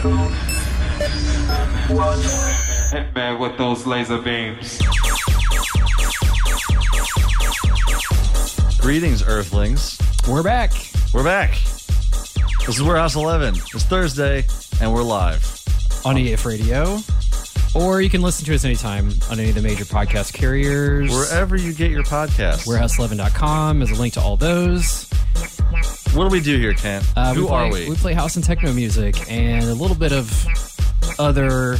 two, one. Hit man with those laser beams. Greetings, Earthlings. We're back. We're back. This is Warehouse 11. It's Thursday, and we're live. on EF Radio, or you can listen to us anytime on any of the major podcast carriers. Wherever you get your podcasts. Warehouse11.com is a link to all those. What do we do here, Kent? Uh, Who we play, are we? We play house and techno music and a little bit of other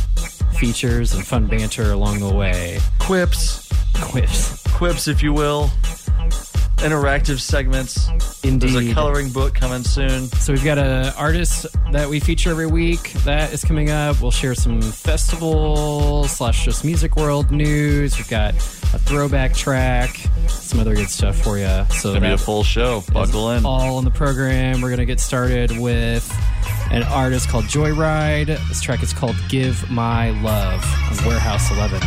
features and fun banter along the way. Quips, Quips. quips, if you will. Interactive segments. Indeed. There's a coloring book coming soon. So we've got an artist that we feature every week that is coming up. We'll share some festival slash just music world news. We've got a throwback track, some other good stuff for you. So It's gonna be a full show. Buckle in. all in the program. We're to get started with an artist called Joyride. This track is called Give My Love on Warehouse 11.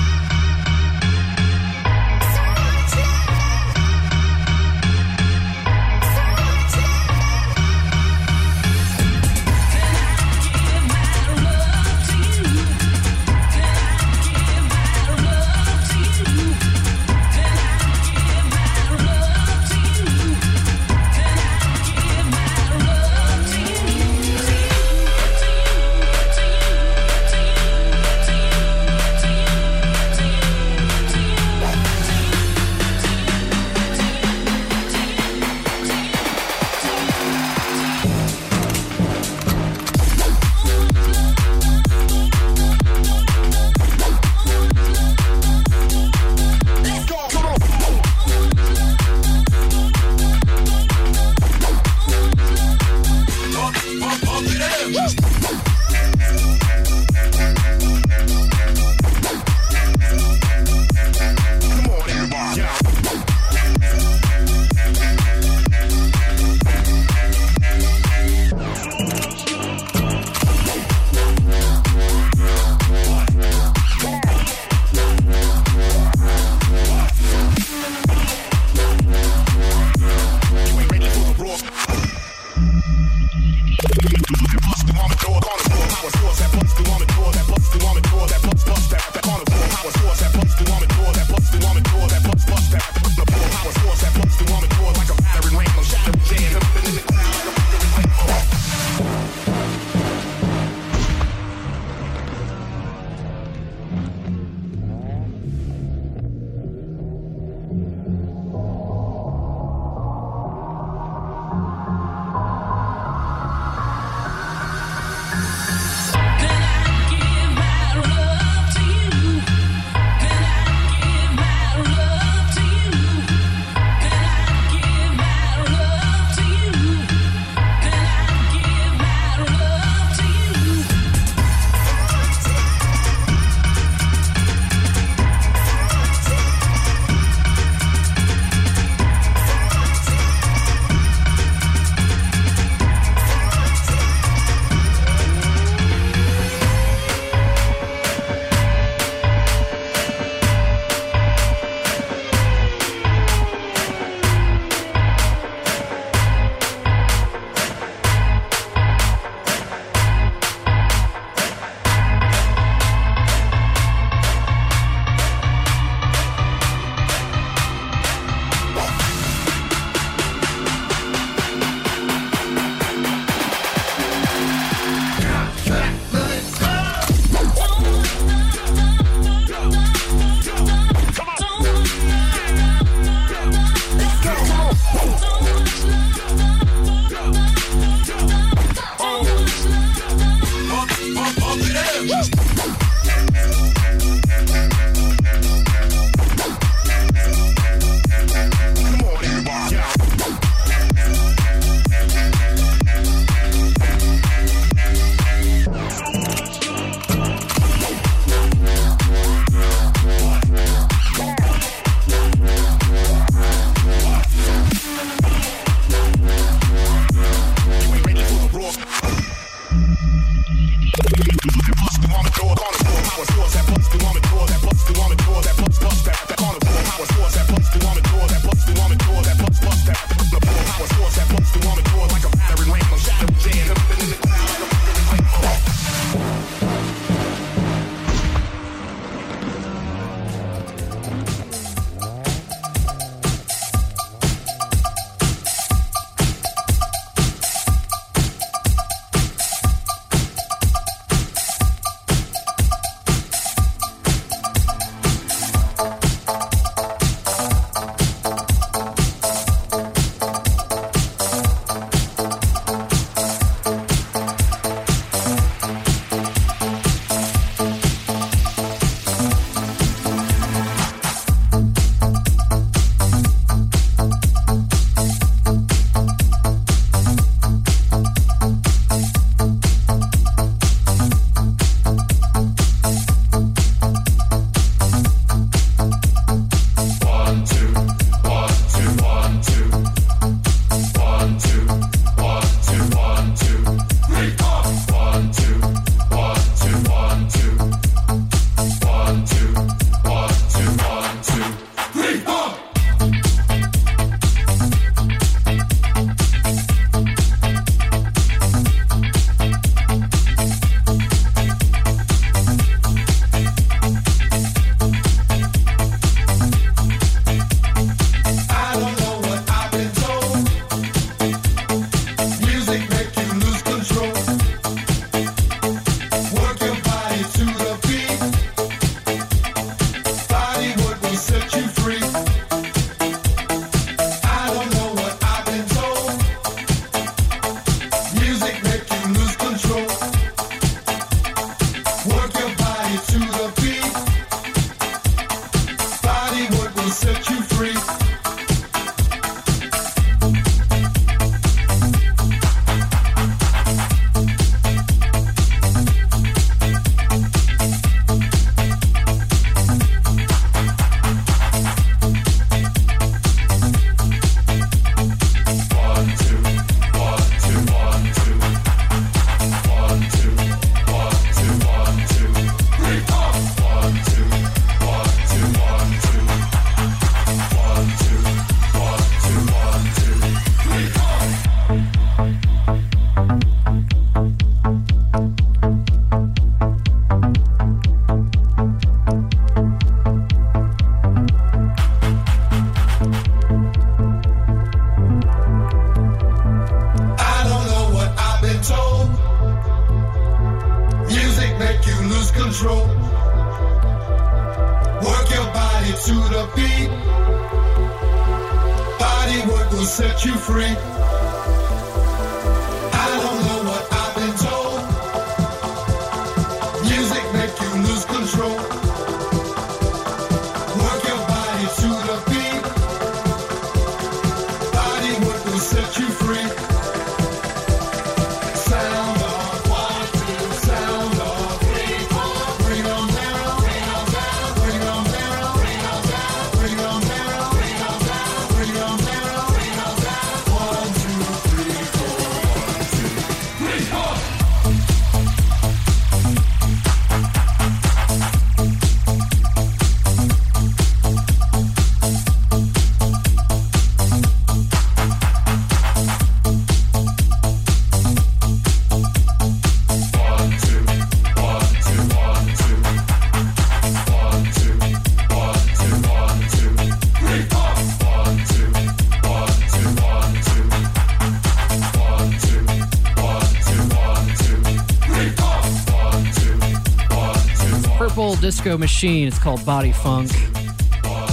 Disco Machine. It's called Body Funk.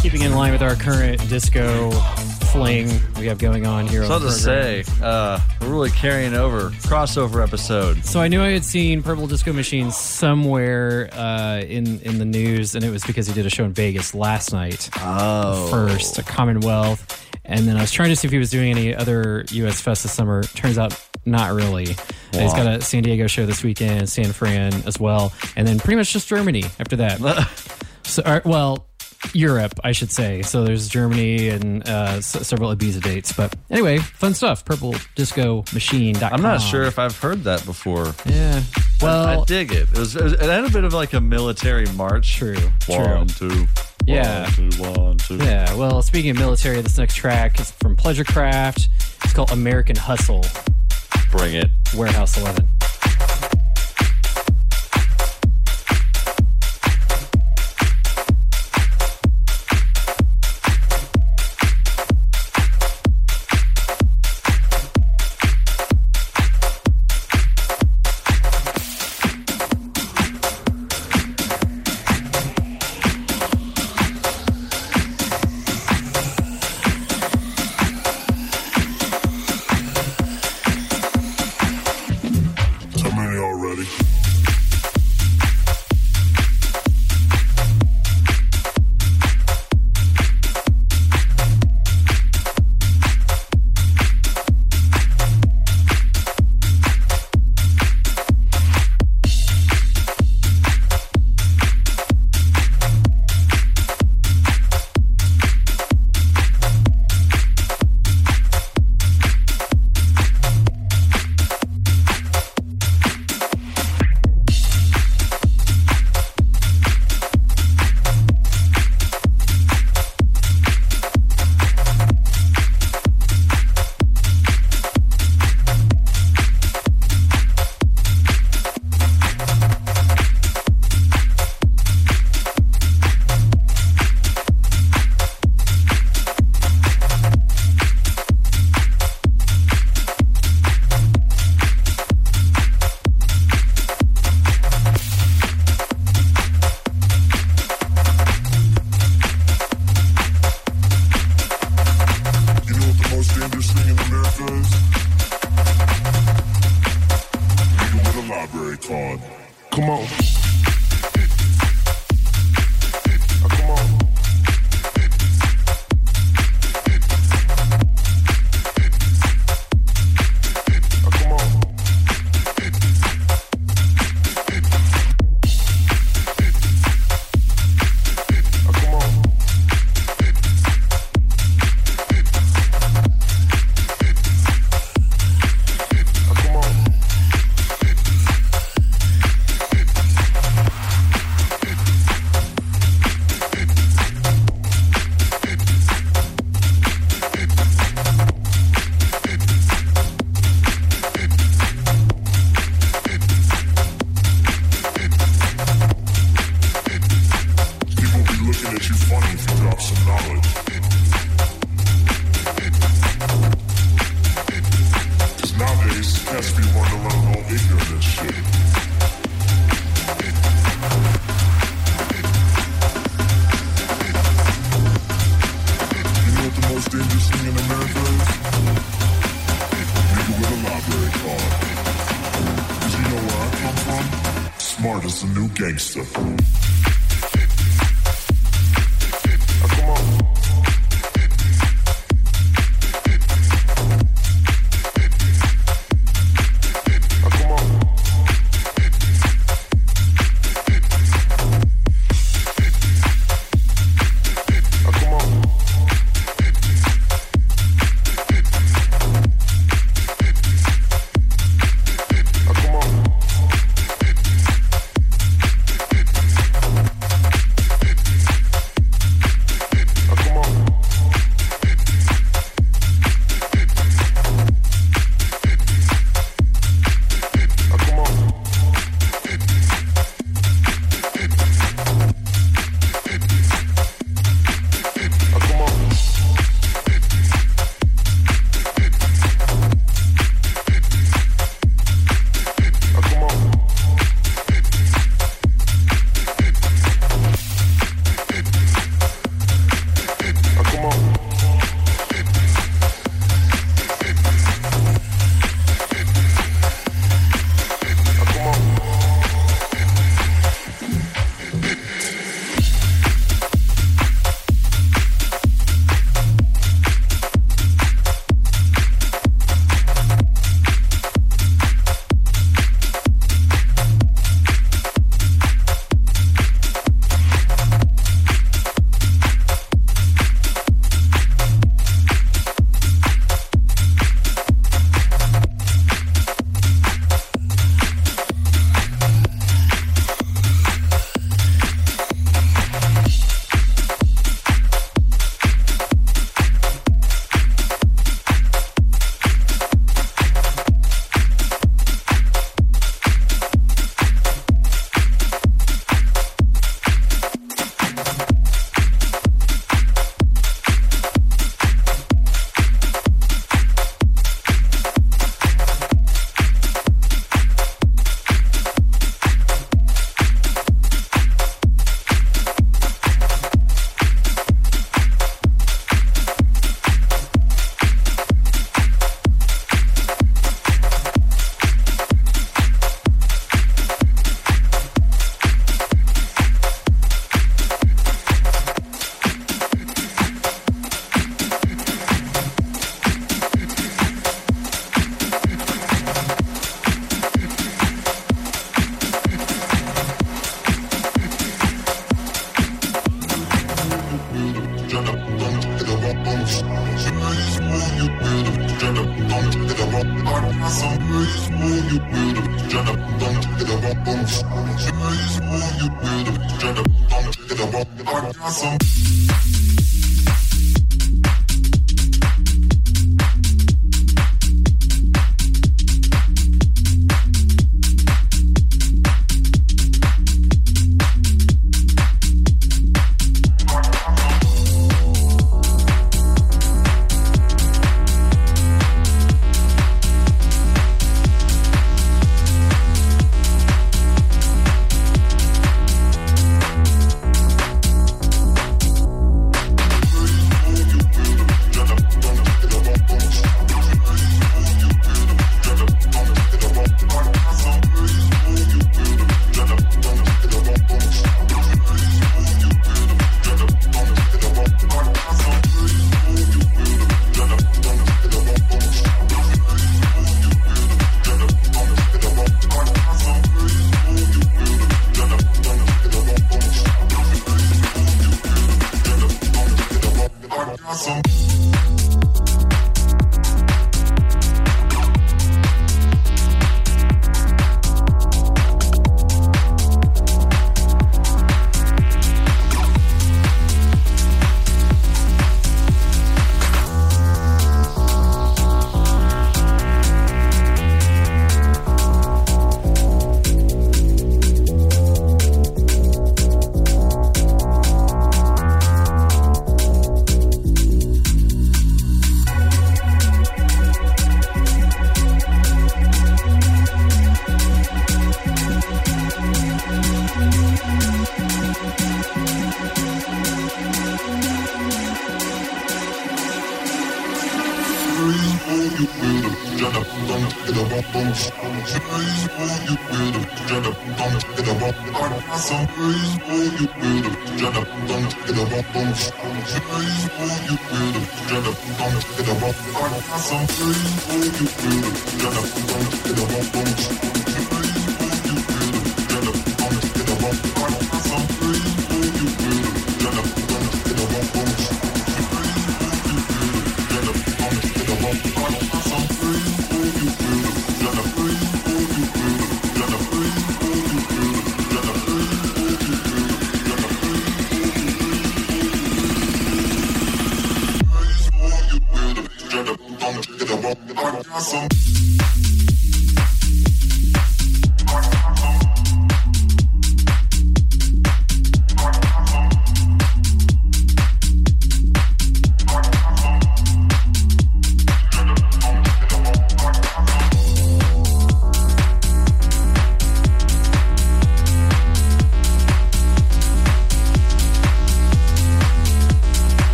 Keeping in line with our current disco fling we have going on here. So on to say, uh, we're really carrying over crossover episode. So I knew I had seen Purple Disco Machine somewhere uh, in in the news, and it was because he did a show in Vegas last night. Oh, First, at Commonwealth, and then I was trying to see if he was doing any other U.S. Fest this summer. Turns out, not really. Uh, He's got a San Diego show this weekend, San Fran as well, and then pretty much just Germany after that. so, or, well, Europe, I should say. So there's Germany and uh, s- several Ibiza dates. But anyway, fun stuff. Purple Disco Machine. I'm not sure if I've heard that before. Yeah. Well, I dig it. It was, it was- it had a bit of like a military march. True, One, true. two. Yeah. One, two, one, two. Yeah, well, speaking of military, this next track is from Pleasurekraft. It's called American Hustle, Bring it. Warehouse 11.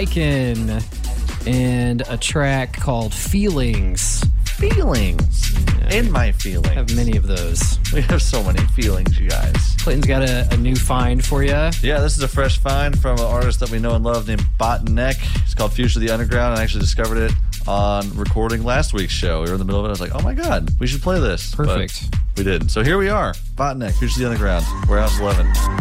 11, Hiking, and a track called Feelings. Feelings. In my feelings. I have many of those. We have so many feelings, you guys. Clayton's got a, a new find for you. Yeah, this is a fresh find from an artist that we know and love named Botnek. It's called Future of the Underground. I actually discovered it on recording last week's show. We were in the middle of it. I was like, oh my God, we should play this. But Perfect. we didn't. So here we are. Botnek, Future of the Underground, Warehouse 11.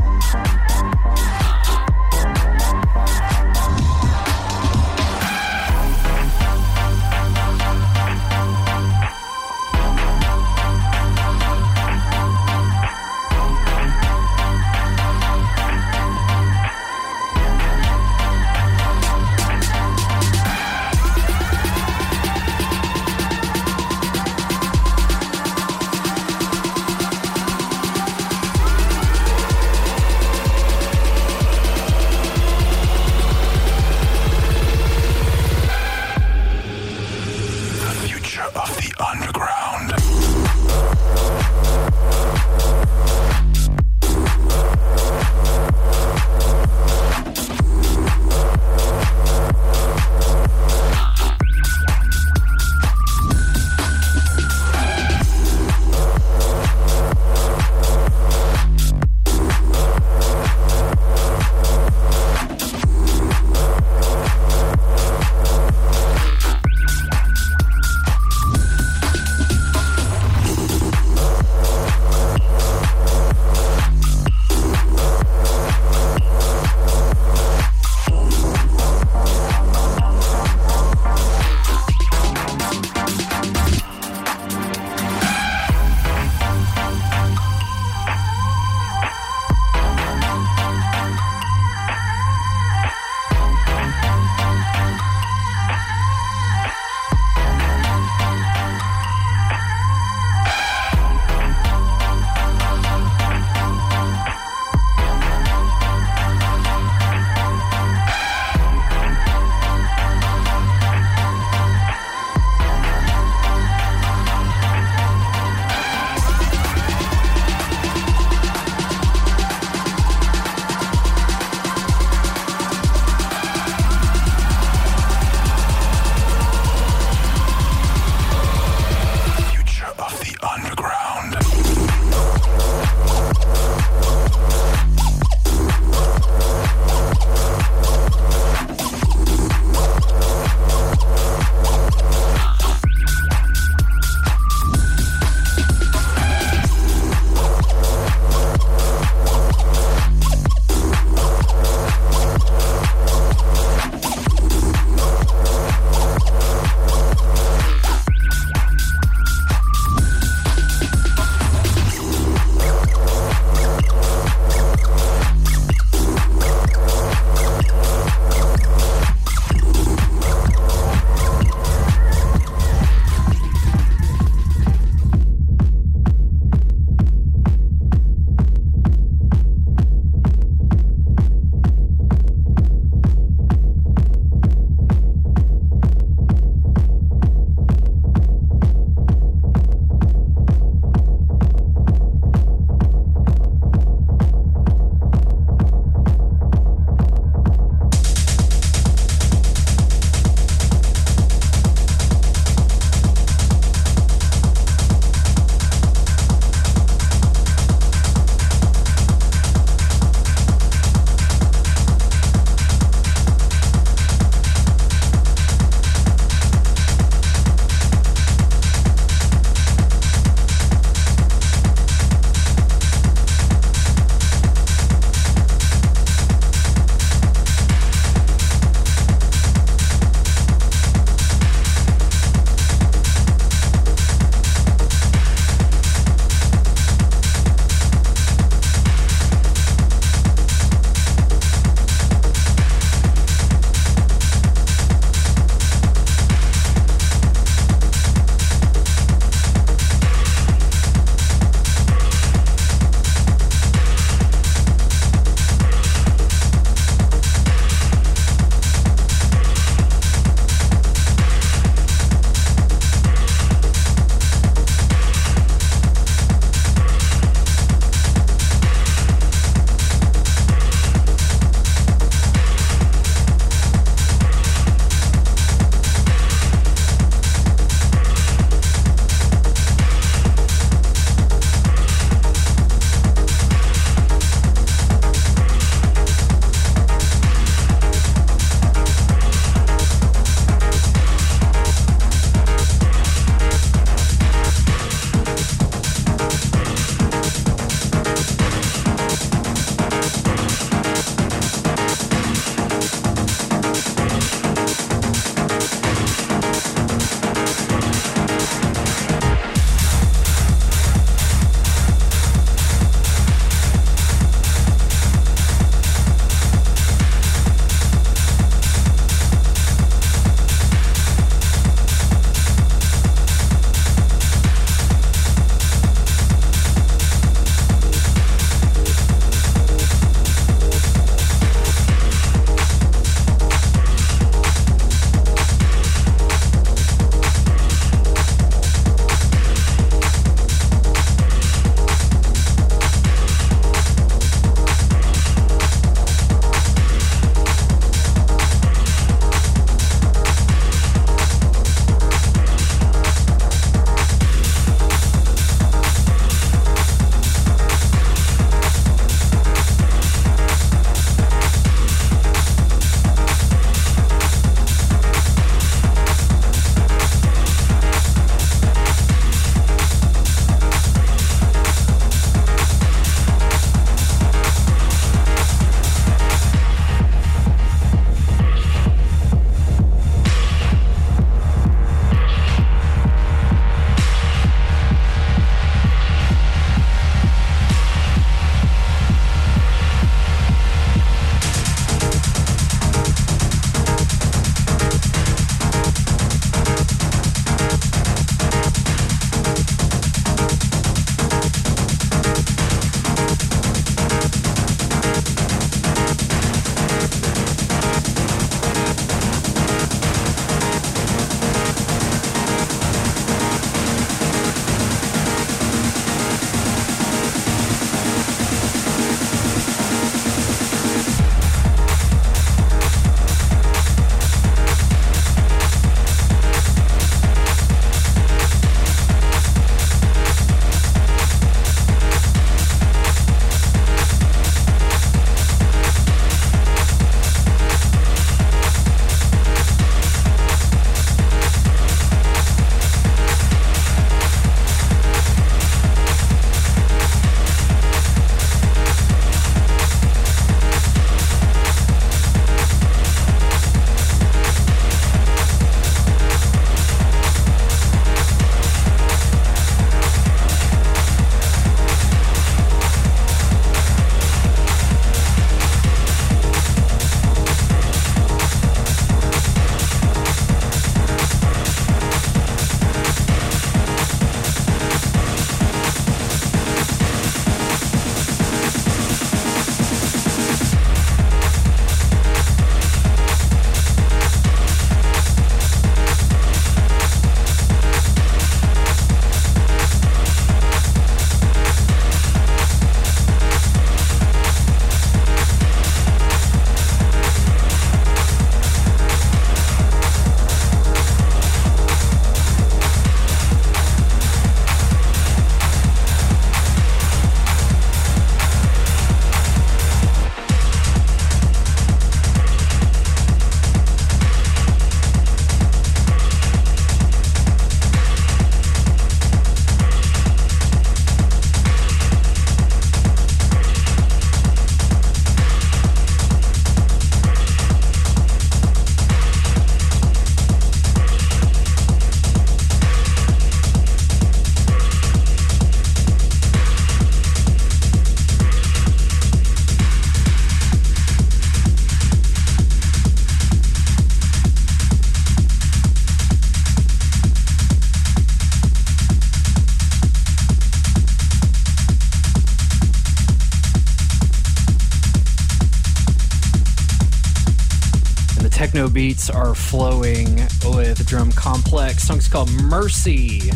Beats are flowing with drum complex. Song's called Mercy.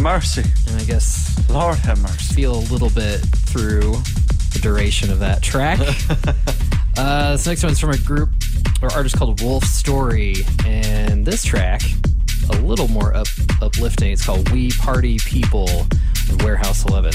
Mercy. And I guess Lord have mercy. feel a little bit through the duration of that track. uh, this next one's from a group or artist called Wolf Story, and this track a little more up uplifting. It's called "We Party People" Warehouse Eleven.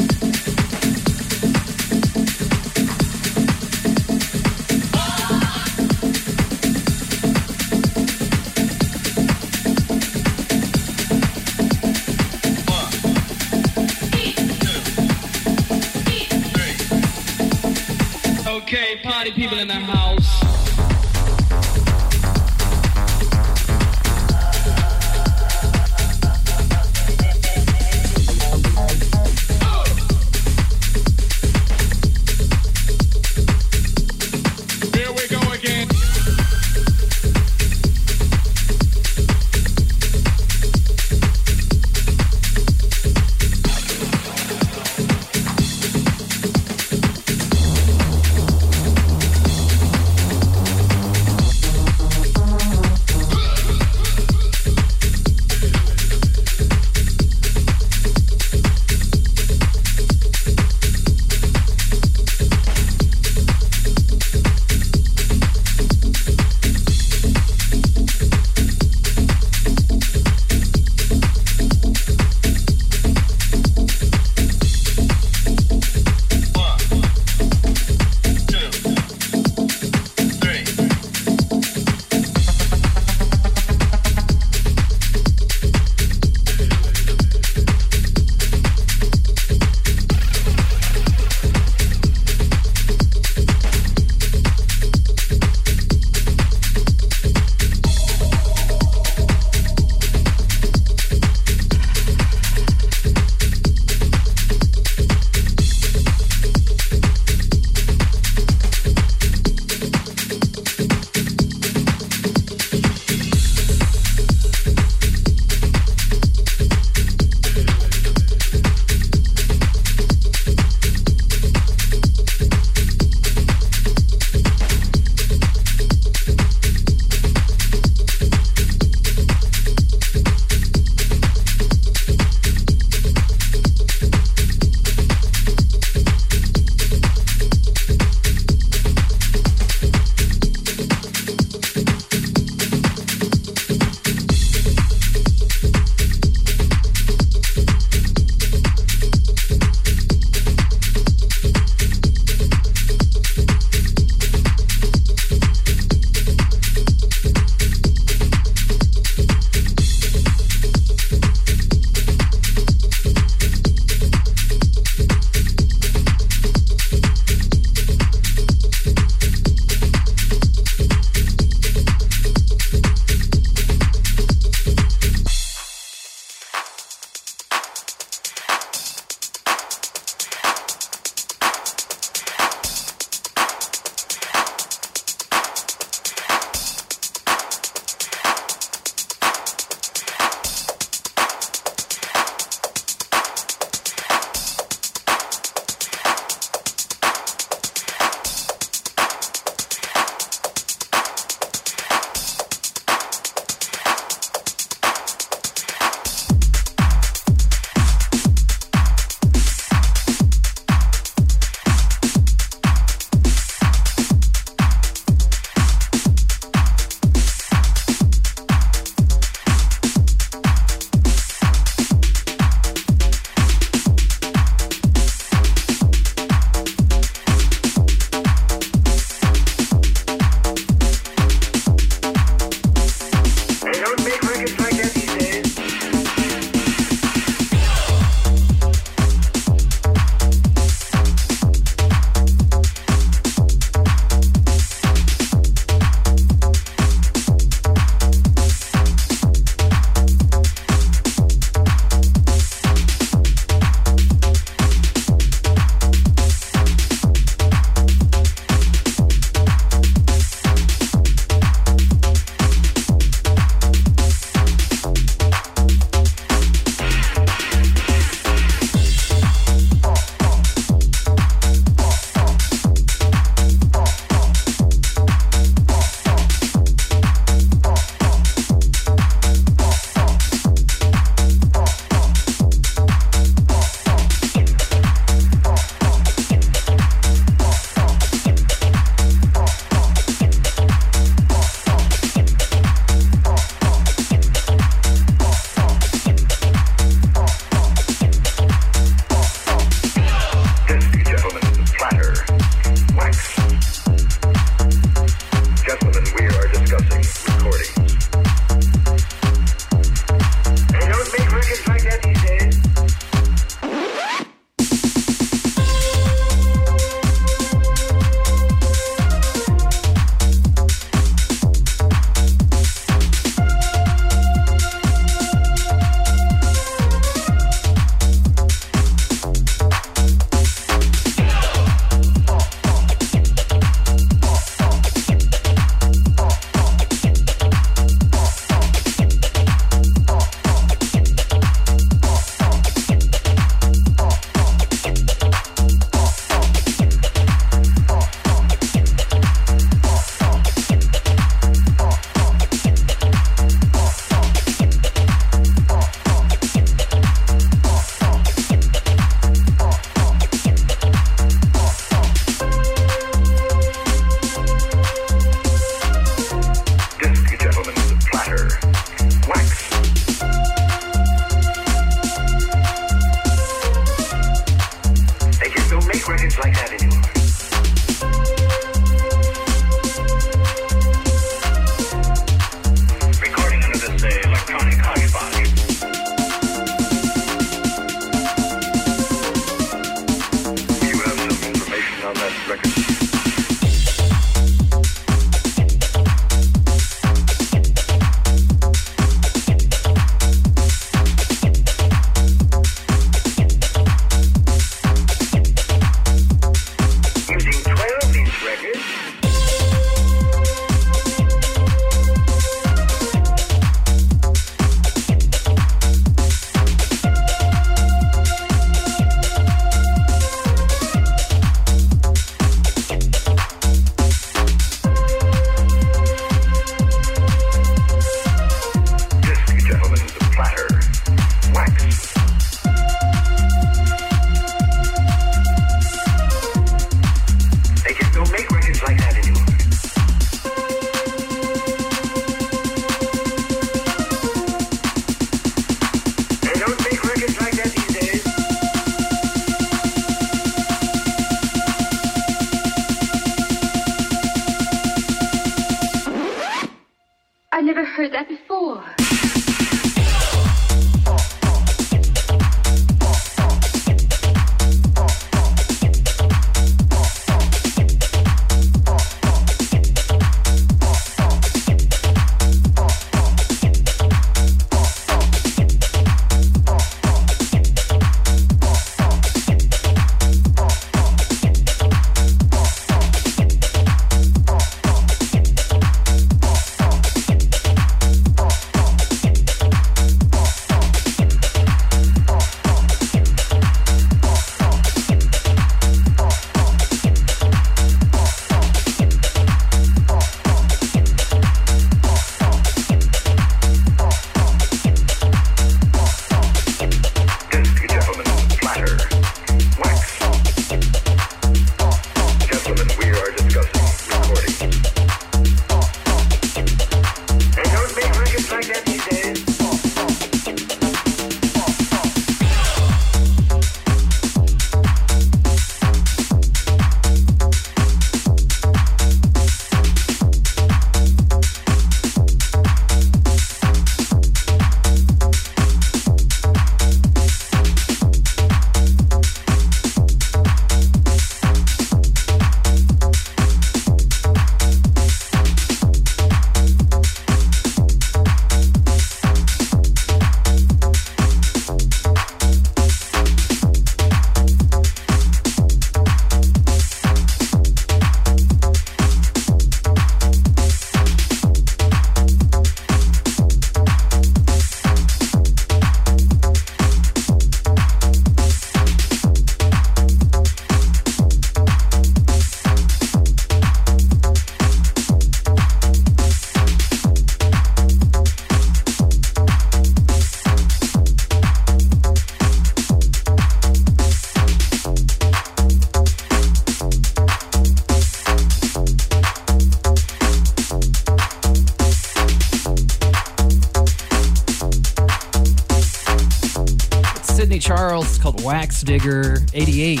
Digger 88.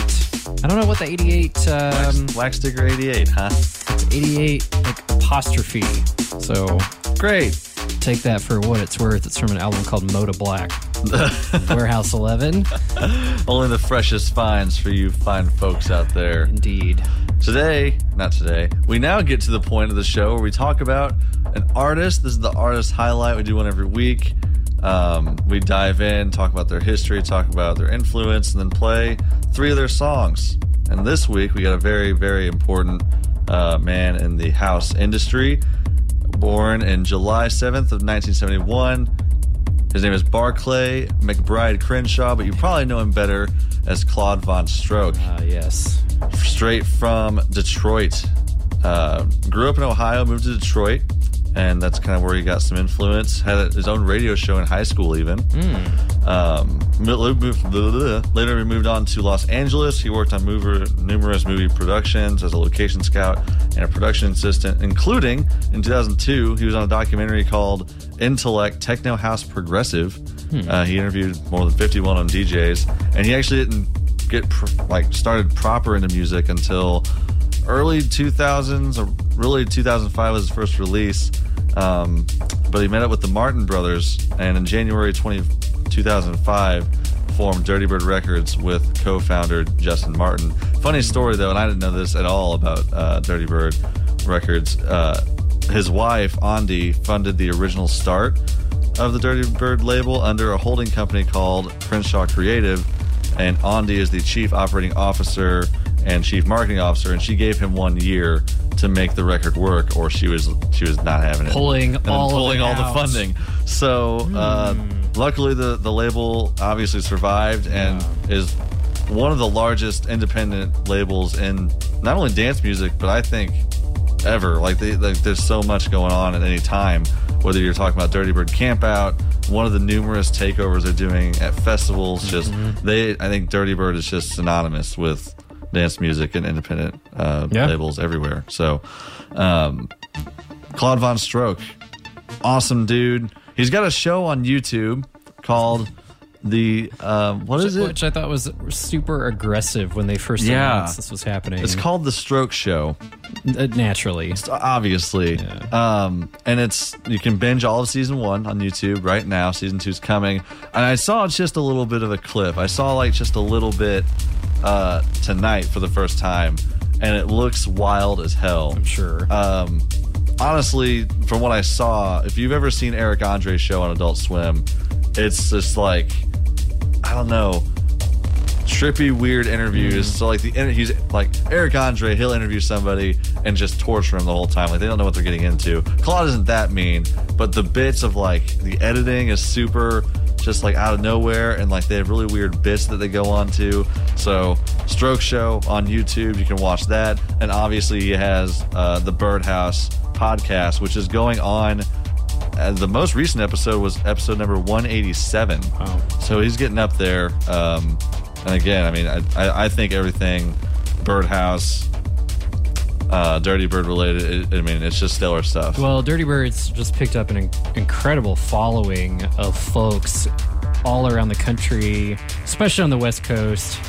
I don't know what the 88 um, Wax Digger 88, huh? It's 88 like apostrophe. So Great. take that for what it's worth. It's from an album called Moda Black. Warehouse 11. Only the freshest finds for you fine folks out there. Indeed. Today, not today, we now get to the point of the show where we talk about an artist. This is the artist highlight. We do one every week. Um, we dive in, talk about their history, talk about their influence, and then play three of their songs. And this week, we got a very, very important uh, man in the house industry. Born in July 7th of 1971. His name is Barclay McBride Crenshaw, but you probably know him better as Claude Von Stroke Uh, yes. straight from Detroit. Uh, grew up in Ohio, moved to Detroit, and that's kind of where he got some influence. Had his own radio show in high school, even. Um, mo- moved- blah, blah, blah. later, he moved on to Los Angeles. He worked on mover, numerous movie productions as a location scout and a production assistant, including in 2002, he was on a documentary called Intellect Techno House Progressive. Uh, he interviewed more than 50 well known DJs, and he actually didn't get pr- like started proper into music until early 2000s or really 2005 was his first release um, but he met up with the martin brothers and in january 20, 2005 formed dirty bird records with co-founder justin martin. Funny story though and i didn't know this at all about uh, dirty bird records. Uh, his wife Andi funded the original start of the Dirty Bird label under a holding company called Crenshaw Creative, and Andi is the chief operating officer and chief marketing officer, and she gave him one year to make the record work, or she was she was not having it, Pulling and all pulling all the out. Hmm. funding. So uh, luckily, the the label obviously survived and is one of the largest independent labels in not only dance music, but I think ever. Like, they, like there's so much going on at any time. Whether you're talking about Dirty Bird Campout, one of the numerous takeovers they're doing at festivals, just Mm-hmm. they. I think Dirty Bird is just synonymous with dance music and independent uh, Yeah. labels everywhere. So, um, Claude Von Stroke, awesome dude. He's got a show on YouTube called the um, what is it? Which I thought was super aggressive when they first Yeah. announced this was happening. It's called the Stroke Show. Uh, naturally. obviously. Um, and it's you can binge all of season one on YouTube right now. Season two's coming, and I saw just a little bit of a clip. I saw like just a little bit uh, tonight for the first time, and it looks wild as hell. I'm sure. Um, honestly, from what I saw, if you've ever seen Eric Andre's show on Adult Swim, it's just like I don't know trippy, weird interviews. So like the he's like Eric Andre, he'll interview somebody and just torture him the whole time. Like they don't know what they're getting into. Claude isn't that mean, but the bits of like the editing is super just like out of nowhere and like they have really weird bits that they go on to. So Stroke Show on YouTube, you can watch that. And obviously he has uh, the Birdhouse podcast, which is going on uh, the most recent episode was episode number 187. Wow. So he's getting up there. Um, and again, I mean, I, I, I think everything Birdhouse, uh, Dirty Bird related, I I mean, it's just stellar stuff. Well, Dirty Birds just picked up an incredible following of folks all around the country, especially on the West Coast.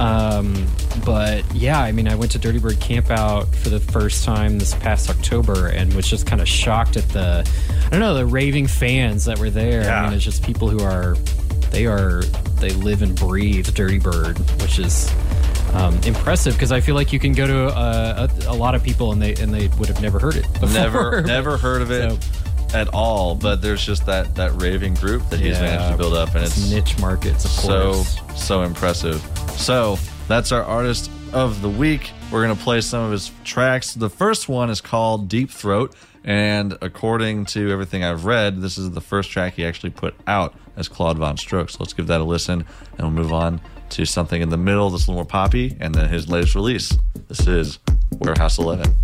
Um, but yeah, I mean, I went to Dirty Bird Campout for the first time this past October and was just kind of shocked at the, I don't know, the raving fans that were there. I mean, it's just people who are, they are, they live and breathe Dirty Bird, which is um, impressive because I feel like you can go to uh, a, a lot of people and they and they would have never heard it. Before. never, never heard of it at all. But there's just that that raving group that he's managed to build up, and it's niche markets, of so so impressive. So that's our artist of the week. We're gonna play some of his tracks. The first one is called Deep Throat, and according to everything I've read, this is the first track he actually put out as Claude Von Stroke. So let's give that a listen, and we'll move on to something in the middle that's a little more poppy, and then his latest release. This is Warehouse 11.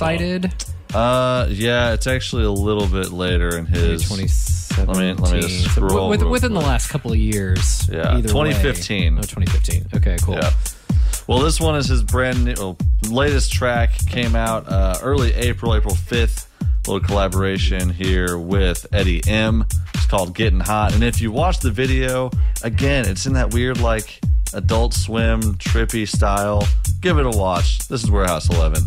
Is that what we decided? Uh, yeah, it's actually a little bit later in his. 2017. Let me- let me just So scroll with- real within the quick. last couple of years. Yeah, either way. 2015. Oh, 2015. Okay, cool. Yeah. Well, this one is his brand new, well, latest track. Came out uh, early April, April 5th. Little collaboration here with Eddie M. It's called Getting Hot. And if you watch the video, again, it's in that weird, like, adult swim, trippy style. Give it a watch. This is Warehouse 11.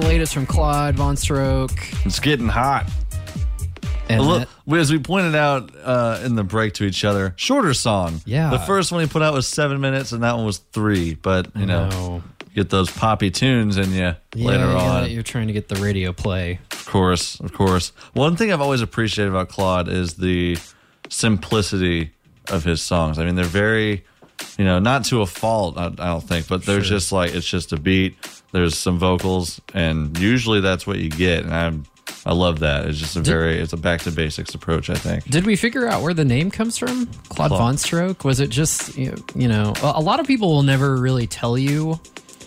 The latest from Claude Von Stroke. It's getting hot. And Look, as we pointed out uh, in the break to each other, shorter song. Yeah. The first one he put out was seven minutes, and that one was three. But you know, know. get those poppy tunes in you yeah, later yeah, on. you're trying to get the radio play. Of course, of course. One thing I've always appreciated about Claude is the simplicity of his songs. I mean, they're very, you know, not to a fault, I, I don't think, but they're just like it's just a beat. There's some vocals, and usually that's what you get. And I'm, I love that. It's just a very, it's a back to basics approach. I think. Did we figure out where the name comes from? Claude, Claude. Von Stroke? Was it just you know? A a lot of people will never really tell you,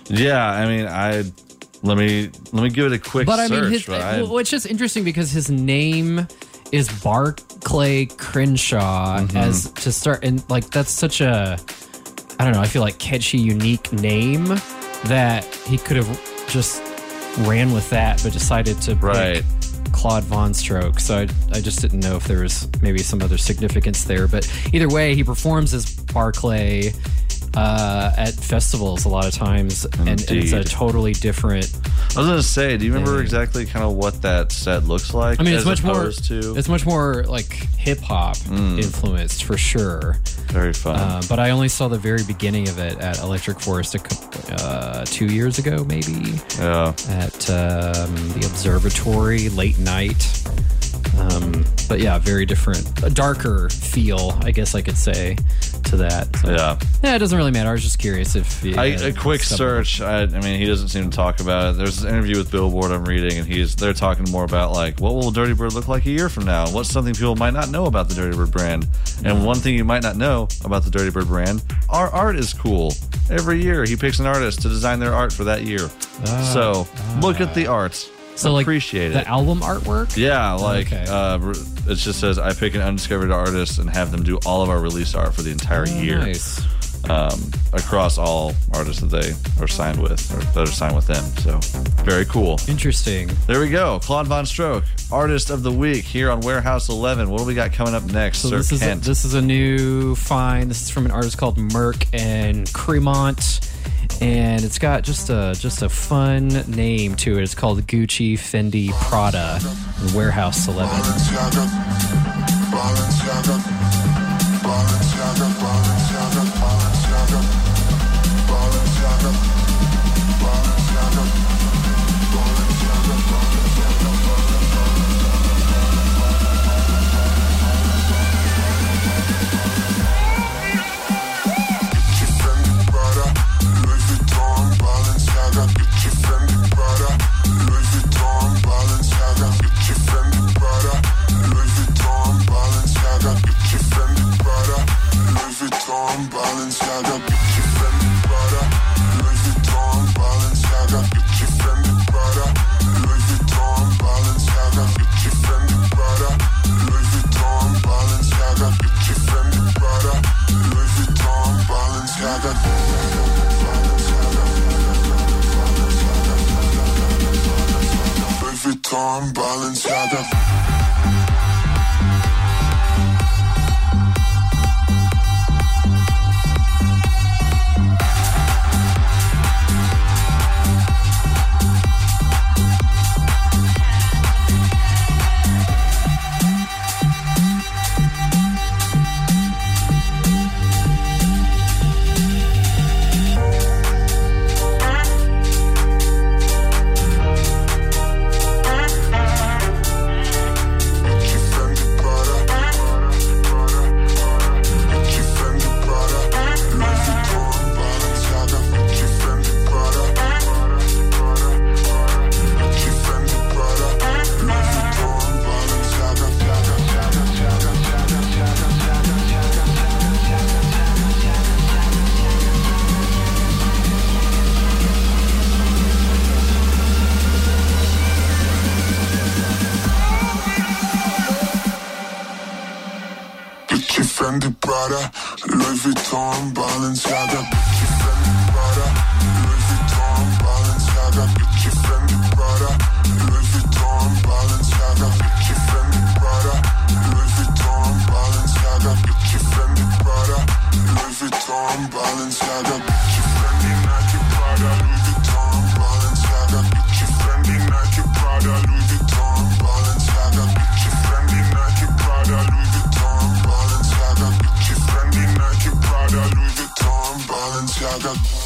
Yeah, I mean, I let me let me give it a quick but I search. mean, his, right? well, it's just interesting because his name is Barclay Crenshaw Mm-hmm. as to start, and like that's such a, I don't know. I feel like catchy, unique name that he could have just ran with that, but decided to Right. Claude Von Stroke. So I, I just didn't know if there was maybe some other significance there. But either way, he performs as Barclay uh, at festivals a lot of times, and, and it's a totally different. I was gonna say, do you remember Yeah. exactly kind of what that set looks like? I mean, it's much more to... it's much more like hip hop influenced for sure. very fun. Uh, but I only saw the very beginning of it at Electric Forest uh, two years ago, maybe yeah, at um, the observatory late night. Um, but yeah, very different, a darker feel, I guess I could say, to that. So, yeah. yeah, it doesn't really matter. I was just curious if you I, a quick search. I, I mean, he doesn't seem to talk about it. There's an interview with Billboard I'm reading, and he's they're talking more about like what will Dirty Bird look like a year from now? What's something people might not know about the Dirty Bird brand? And one thing you might not know about the Dirty Bird brand, our art is cool. Every year, he picks an artist to design their art for that year. Ah, so look at the ah. art. So like appreciate the it. album artwork. Yeah, like Okay. uh, it just says I pick an undiscovered artist and have them do all of our release art for the entire Oh, year Nice. um, across all artists that they are signed with or that are signed with them. So very cool. Interesting. There we go. Claude Von Stroke, artist of the week here on Warehouse 11. What do we got coming up next, So Sir this is a, Kent? this is a new find. This is from an artist called Merc and Cremont, and it's got just a just a fun name to it. It's called Gucci, Fendi, Prada, Warehouse Eleven. Balenciaga, Balenciaga, Balenciaga, Balenciaga, Balenciaga, Vuitton, Balenciaga, Gucci, Fendi, Prada, Louis Vuitton, Balenciaga, Gucci, Fendi, Prada, Louis Vuitton, Balenciaga, Gucci, Fendi, Prada, Louis Vuitton, Balenciaga, Gucci, Fendi, Prada, Louis Vuitton, Balenciaga. Louis Vuitton, Balenciaga. Fendi, Prada, Louis Vuitton, Balenciaga. Gucci, Fendi, Prada, Louis Vuitton, Balenciaga. Gucci, Fendi, Prada, Louis Vuitton, Balenciaga. Gucci, Fendi, Prada, Louis Vuitton, Balenciaga. Gucci, Fendi, Prada, Louis Vuitton, Balenciaga. I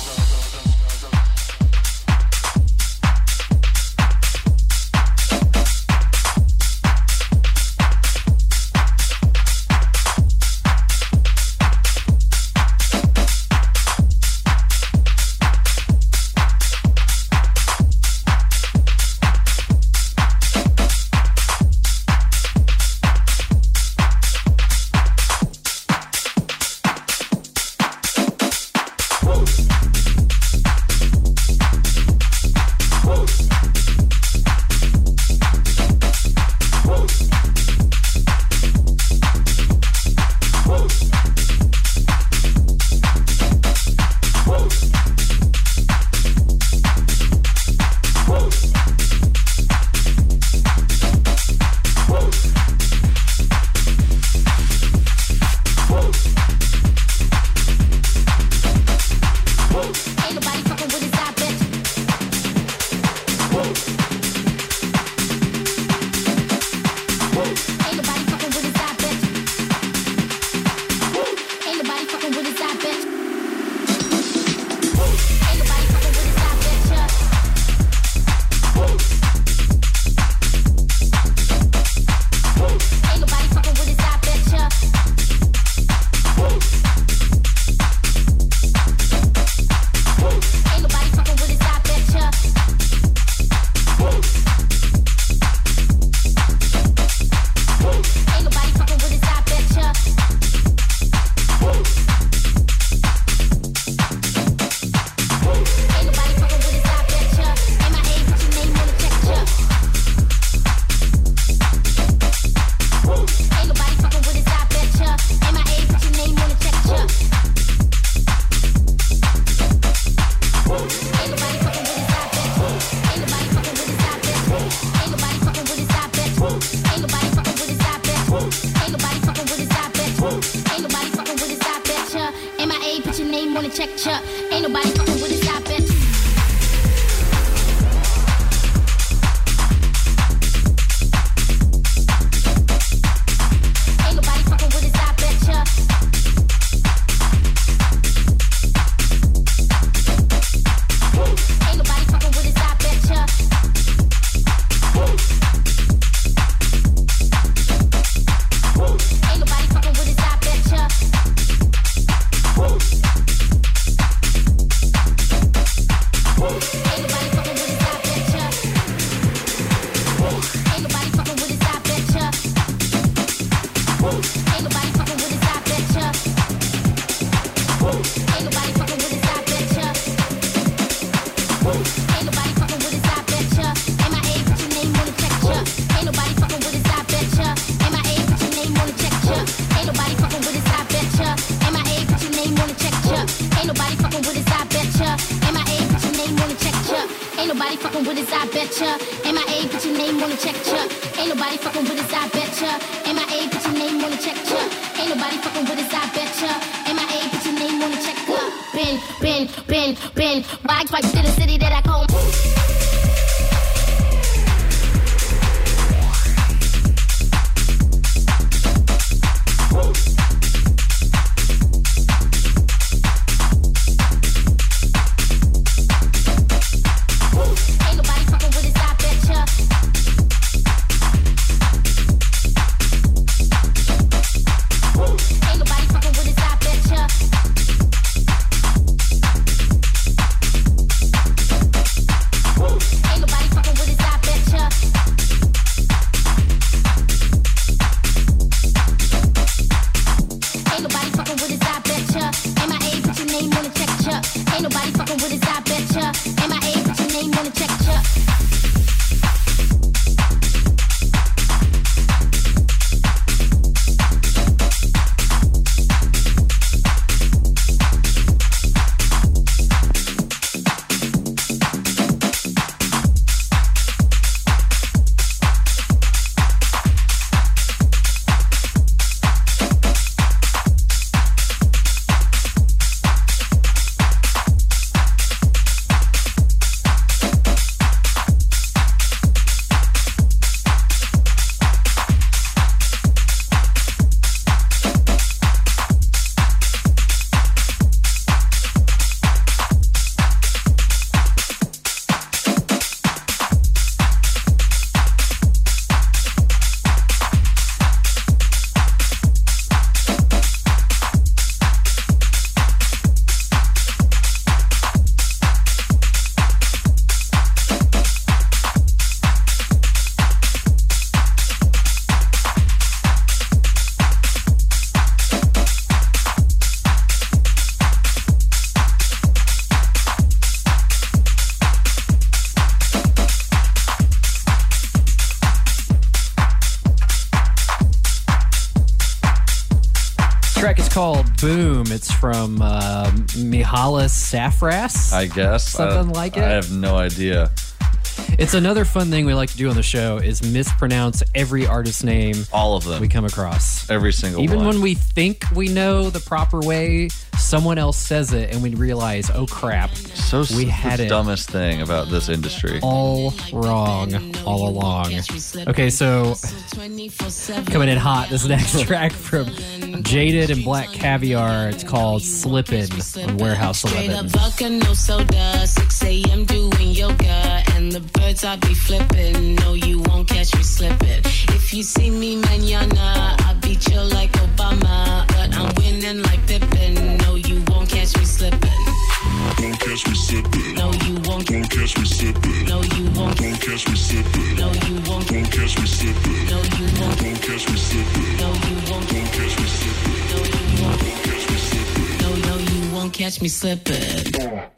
Safras. I guess Something I, like it? I have no idea. It's another fun thing we like to do on the show is mispronounce every artist's name All of them, we come across. every single one. Even one. when we think we know the proper way, someone else says it and we realize, oh crap, so we the had it dumbest thing about this industry. all wrong all along. Okay, so coming in hot, this next track from Jaded and Black Caviar. It's called Slippin' on Warehouse Straight 11. up vodka, no soda. 6 a.m. doing yoga. And the birds I be flipping. No, you won't catch me slipping. If you see me manana, chill like Obama. But I'm winning like Pippin. No, you won't catch me slipping. Won't catch me. No, you won't. Won't catch me slipping. No, you won't. Won't catch me slipping. No, you won't. Won't catch me slipping. No, you won't. Won't catch me slipping. No, you won't. Won't catch me slipping. No, you won't. Won't catch me slipping. No, no, you won't catch me slipping.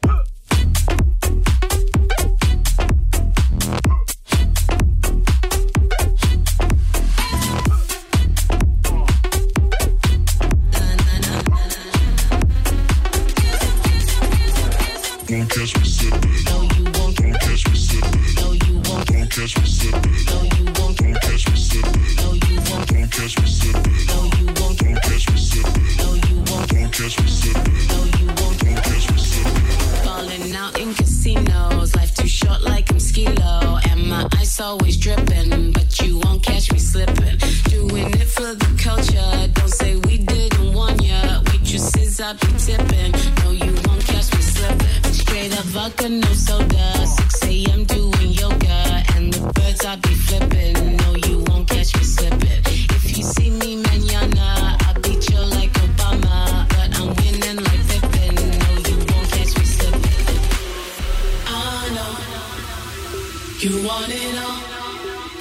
You want it all,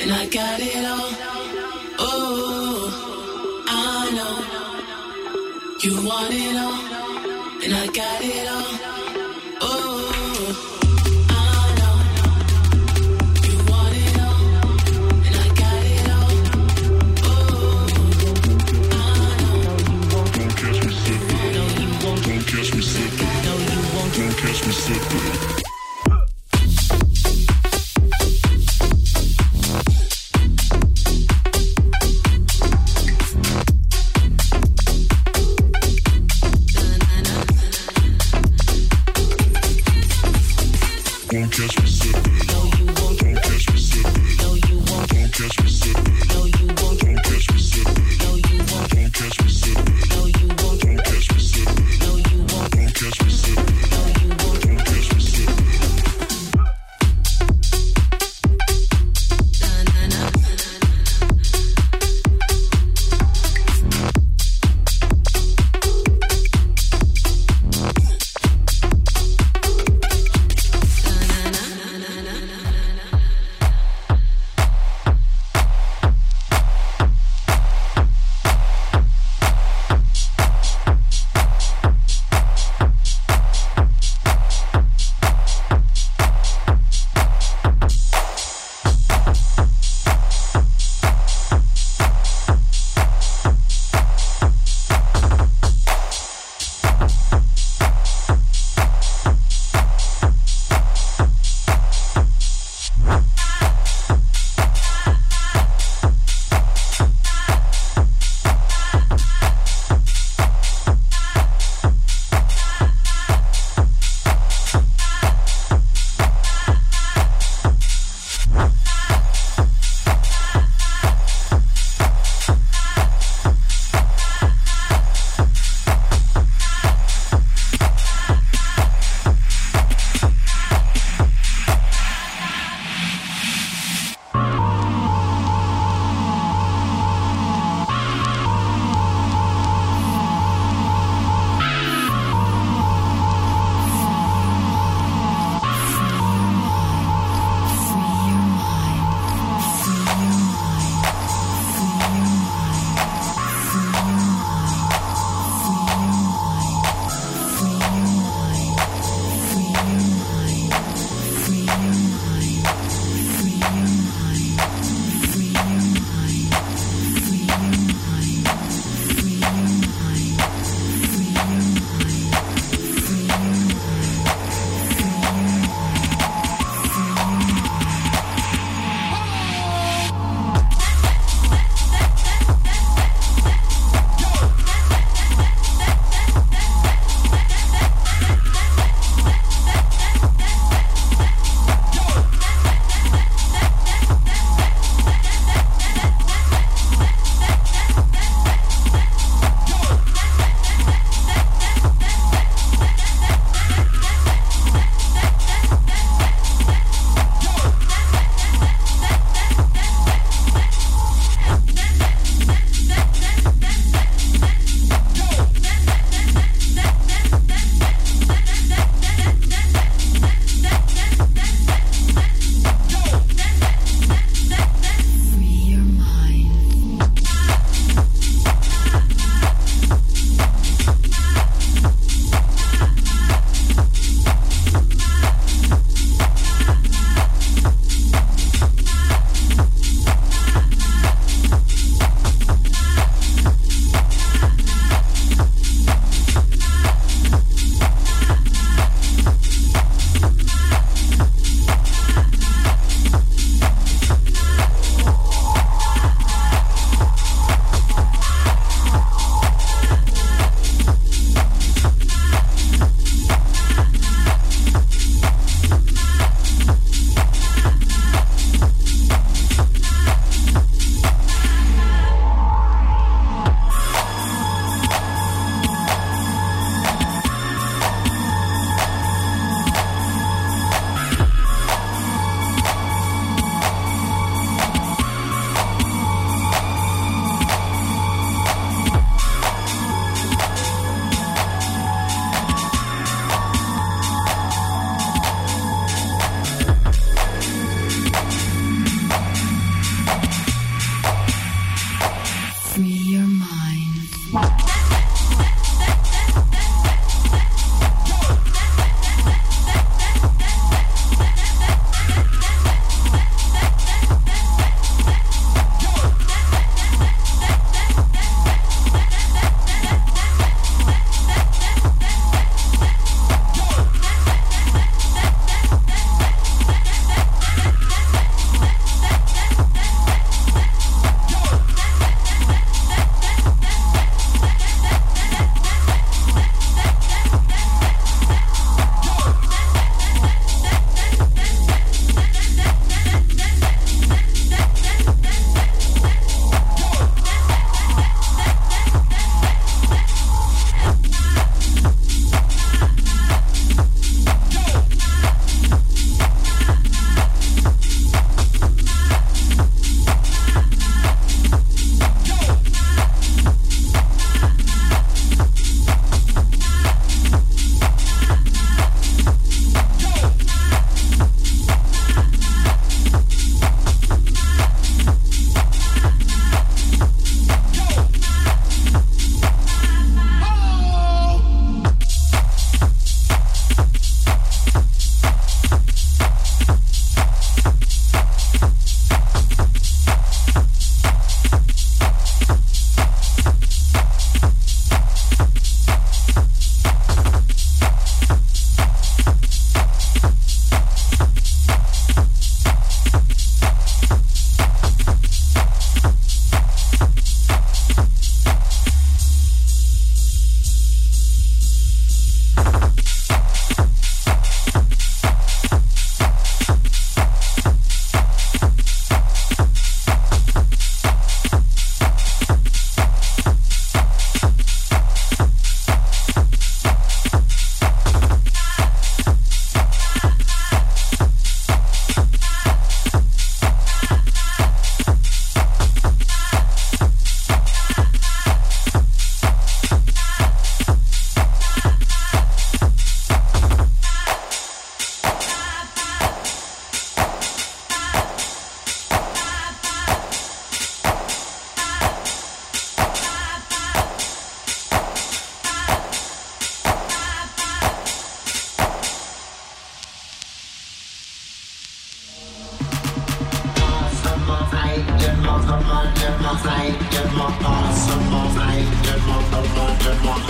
and I got it all. Oh, I know. You want it all, and I got it all.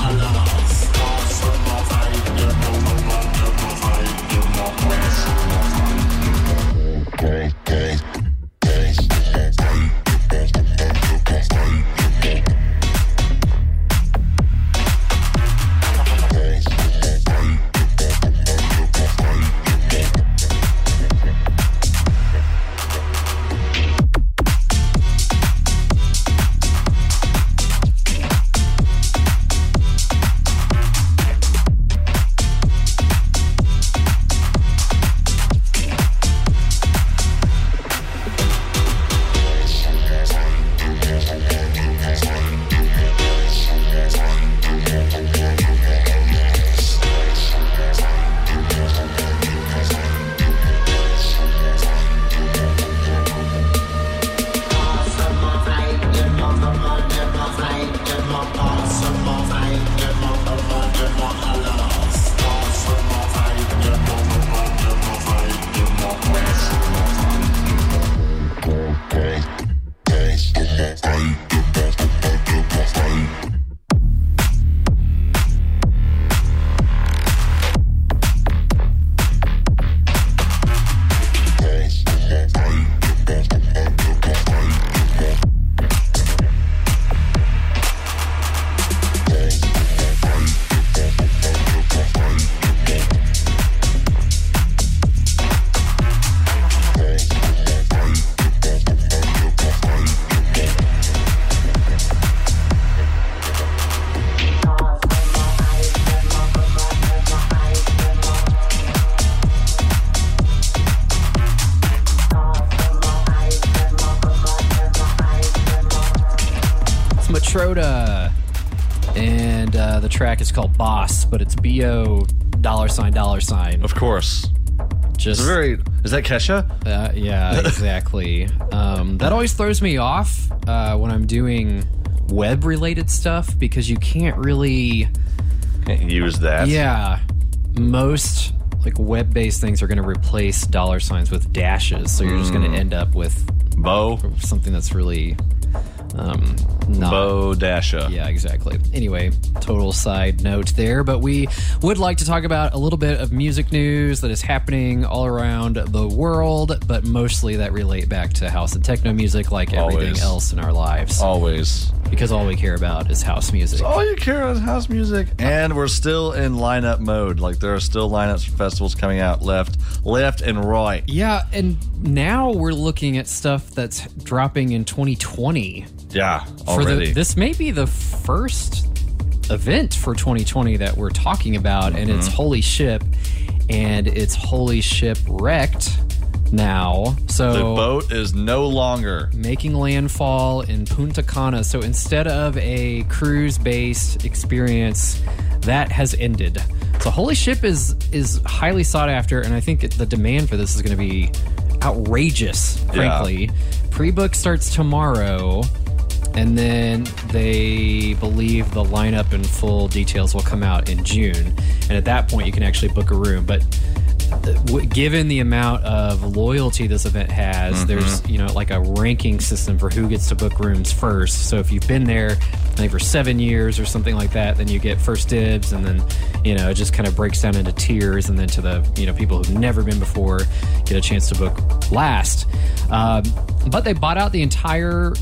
It's sign dollar sign. Of course. Just It's very. Is that Kesha? Uh, yeah, exactly. um, that always throws me off uh, when I'm doing web related stuff because you can't really Can't use that. yeah most like web based things are going to replace dollar signs with dashes so you're just going to end up with Bo. something that's really um not Bo Dasha. yeah, exactly. Anyway, total side note there, but we would like to talk about a little bit of music news that is happening all around the world, but mostly that relate back to house and techno music like everything else in our lives. Always. Because all we care about is house music. All you care about is house music. And we're still in lineup mode. Like there are still lineups for festivals coming out left, left and right. Yeah, and now we're looking at stuff that's dropping in 2020. Yeah, For the, this may be the first event for 2020 that we're talking about, and it's Mm-hmm. Holy Ship, and it's Holy Ship wrecked now. So the boat is no longer. making landfall in Punta Cana. So instead of a cruise based experience, that has ended. So Holy Ship is is highly sought after, and I think the demand for this is going to be outrageous. Frankly, pre-book starts tomorrow. And then they believe the lineup and full details will come out in June. And at that point, you can actually book a room. But given the amount of loyalty this event has, there's you know like a ranking system for who gets to book rooms first. So if you've been there, I think for seven years or something like that, then you get first dibs, and then you know it just kind of breaks down into tiers, and then to the you know people who've never been before get a chance to book last. Um, but they bought out the entire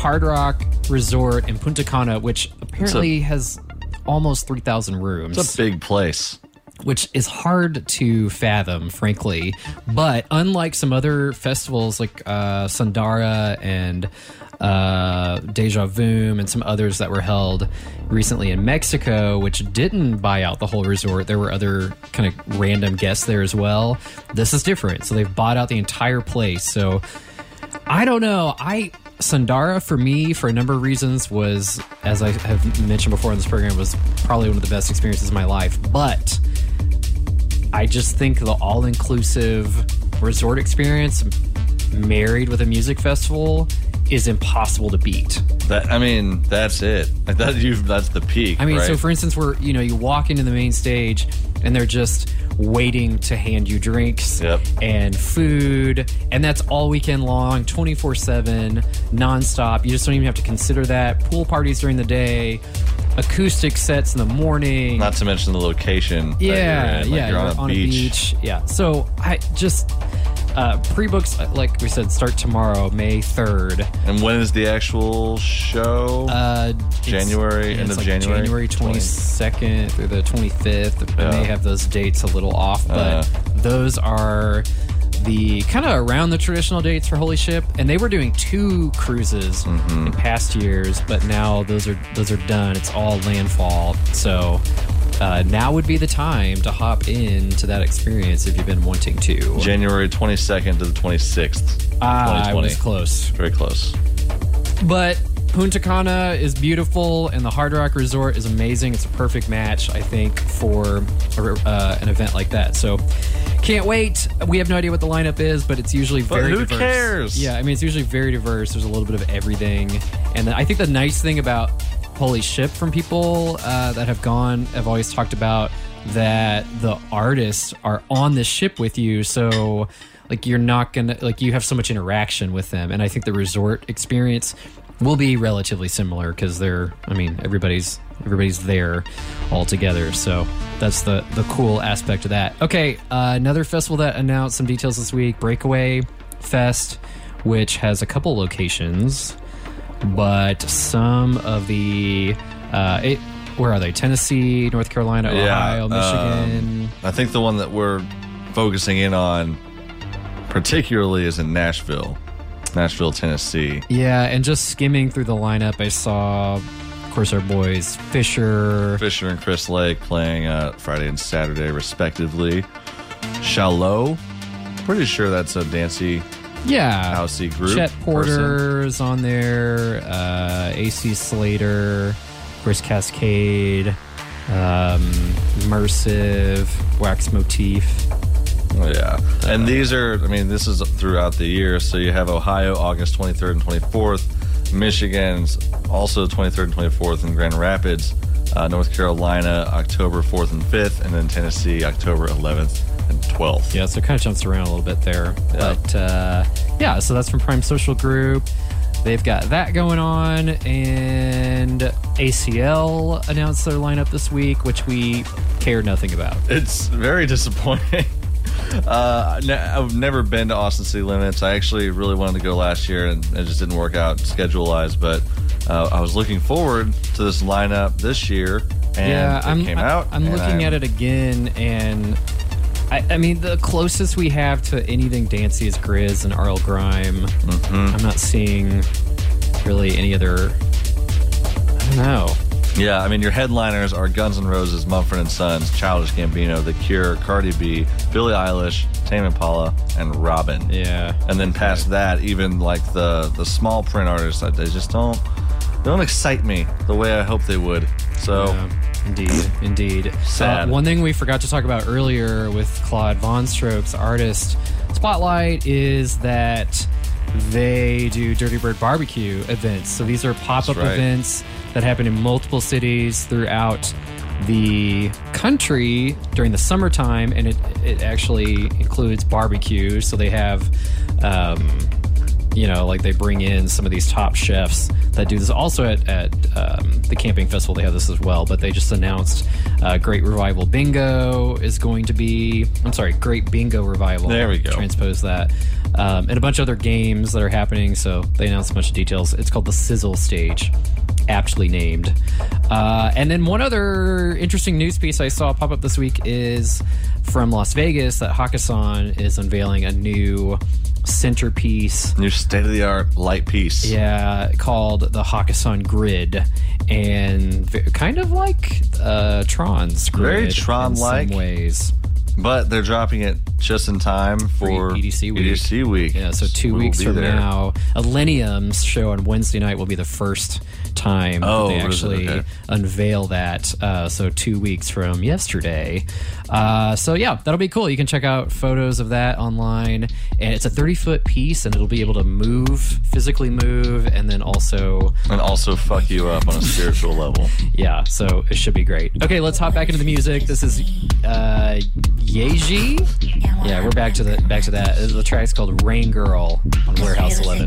Hard Rock Resort in Punta Cana, which apparently has almost three thousand rooms It's a big place. which is hard to fathom, frankly. But unlike some other festivals like uh, Sundara and uh, Deja Vu and some others that were held recently in Mexico, which didn't buy out the whole resort, there were other kind of random guests there as well. This is different. So they've bought out the entire place. So I don't know. I Sundara for me for a number of reasons was as I have mentioned before in this program was probably one of the best experiences of my life. But I just think the all-inclusive resort experience married with a music festival is impossible to beat. That I mean, that's it. Like that you that's the peak. I mean, right? so for instance, where you know you walk into the main stage and they're just waiting to hand you drinks Yep. and food, and that's all weekend long, twenty four seven, nonstop. You just don't even have to consider that. Pool parties during the day, acoustic sets in the morning. not to mention the location. that you're yeah, in. Like yeah, you're on, a, beach. Yeah, so I just uh, pre-books, like we said, start tomorrow, May third. And when is the actual show? Uh, January, yeah, end of like January? January 22nd through the 25th. I may have those dates a little off, but Uh. those are the kind of around the traditional dates for Holy Ship, and they were doing two cruises Mm-hmm. in past years, but now those are those are done. It's all landfall, so. Uh, now would be the time to hop into that experience if you've been wanting to. January 22nd to the 26th. Ah, I was close. Very close. But Punta Cana is beautiful, and the Hard Rock Resort is amazing. It's a perfect match, I think, for uh, an event like that. So, can't wait. We have no idea what the lineup is, but it's usually But very who diverse. cares? Yeah, I mean, it's usually very diverse. There's a little bit of everything, and then I think the nice thing about Holy Ship from people uh, that have gone have always talked about that the artists are on the ship with you, so like you're not gonna like you have so much interaction with them, and I think the resort experience will be relatively similar because they're I mean everybody's everybody's there all together, so that's the the cool aspect of that. Okay, uh, another festival that announced some details this week, Breakaway Fest, which has a couple locations but some of the uh, it, where are they? Tennessee, North Carolina, Ohio, um, Michigan. I think the one that we're focusing in on particularly is in Nashville. Nashville, Tennessee. yeah, and just skimming through the lineup, I saw, of course, our boys Fisher. Fisher and Chris Lake playing uh, Friday and Saturday, respectively. Shallow. Pretty sure that's a dancey, Yeah, housey group. Chet person. Porter's on there. Uh, AC Slater, Chris Cascade, um, Immersive, Wax Motif. Yeah. And these are, I mean, this is throughout the year. So you have Ohio, August 23rd and 24th, Michigan's also 23rd and 24th in Grand Rapids. Uh, North Carolina, October 4th and 5th, and then Tennessee, October 11th and 12th. Yeah, so it kind of jumps around a little bit there. Yeah. But uh, yeah, so that's from Prime Social Group. They've got that going on, and ACL announced their lineup this week, which we care nothing about. It's very disappointing. Uh, ne- I've never been to Austin City Limits. I actually really wanted to go last year, and it just didn't work out schedule wise. But uh, I was looking forward to this lineup this year, and yeah, it I'm, came out. I'm looking at it again, and I, I mean, the closest we have to anything Dancy is GRiZ and Arl Grime. Mm-hmm. I'm not seeing really any other. I don't know. Yeah, I mean, your headliners are Guns N' Roses, Mumford and Sons, Childish Gambino, The Cure, Cardi B, Billie Eilish, Tame Impala, and Robyn. Yeah, And then past that, even like the the small print artists, they just don't they don't excite me the way I hope they would. So Yeah, indeed, indeed. Sad. Uh, one thing we forgot to talk about earlier with Claude VonStroke's artist spotlight is that they do Dirtybird barbecue events. So these are pop up right. events that happen in multiple cities throughout the country during the summertime, and it it actually includes barbecue. So they have. Um, you know, like they bring in some of these top chefs that do this. Also at, at um, the camping festival, they have this as well. But they just announced uh, Great Revival Bingo is going to be. I'm sorry, Great Bingo Revival. There we go. Transpose that, um, and a bunch of other games that are happening. So they announced a bunch of details. It's called the Sizzle Stage. Aptly named. Uh, and then one other interesting news piece I saw pop up this week is from Las Vegas that Hakkasan is unveiling a new centerpiece new state of the art light piece. yeah, called the Hakkasan Grid, and kind of like uh, Tron's Grid. Very in Tron-like. some ways. But they're dropping it just in time for EDC week. EDC week. Yeah, so two We will weeks from there. now, Illenium's show on Wednesday night will be the first time Oh, they what is it? actually Okay. unveil that. Uh, so two weeks from yesterday. Uh, so yeah, that'll be cool. You can check out photos of that online, and it's a 30 foot piece, and it'll be able to move, physically move, and then also And also fuck you up on a spiritual level. yeah, so it should be great. Okay, let's hop back into the music. This is uh Yaeji. Yeah, we're back to the back to that. The track's called Rain Girl on Warehouse 11.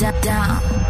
down.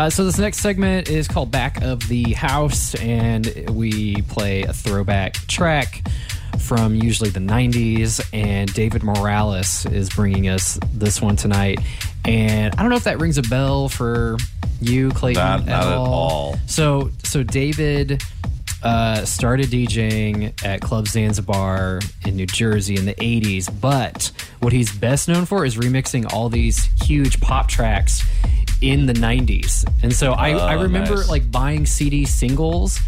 Uh, so this next segment is called Back of the House, and we play a throwback track from usually the 90s. And David Morales is bringing us this one tonight. And I don't know if that rings a bell for you, Clayton. Not- not at all. So, so David uh, started DJing at Club Zanzibar in New Jersey in the 80s, but what he's best known for is remixing all these huge pop tracks in the 90s. And so I, I Oh, remember nice. like buying CD singles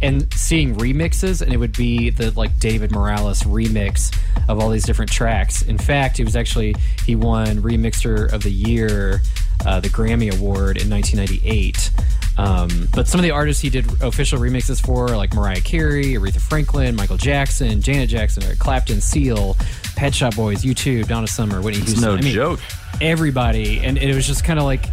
and seeing remixes, and it would be the like David Morales remix of all these different tracks. In fact, he was actually, he won Remixer of the Year, uh, the Grammy Award in 1998. Um, but some of the artists he did official remixes for, like Mariah Carey, Aretha Franklin, Michael Jackson, Janet Jackson, Eric Clapton, Seal, Pet Shop Boys, U2, Donna Summer, Whitney It's Houston. no I mean, joke. Everybody, and it was just kind of like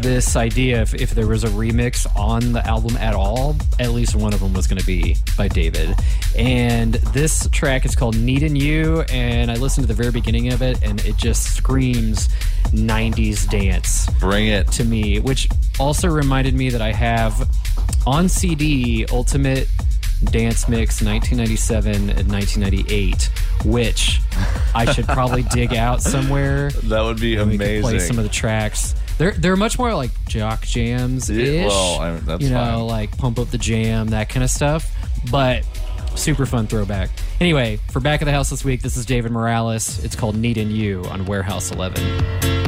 this idea if, if there was a remix on the album at all, at least one of them was going to be by David. And this track is called Needin' You, and I listened to the very beginning of it, and it just screams 90s dance Bring it. to me, which also reminded me that I have on CD Ultimate Dance Mix 1997 and 1998, which I should probably dig out somewhere. That would be could play some of the tracks. They're they're much more like jock jams ish. Yeah, well, I mean, that's you know, fine. like pump up the jam, that kind of stuff. But super fun throwback. Anyway, for back of the house this week, this is David Morales. It's called Needin' You on Warehouse 11.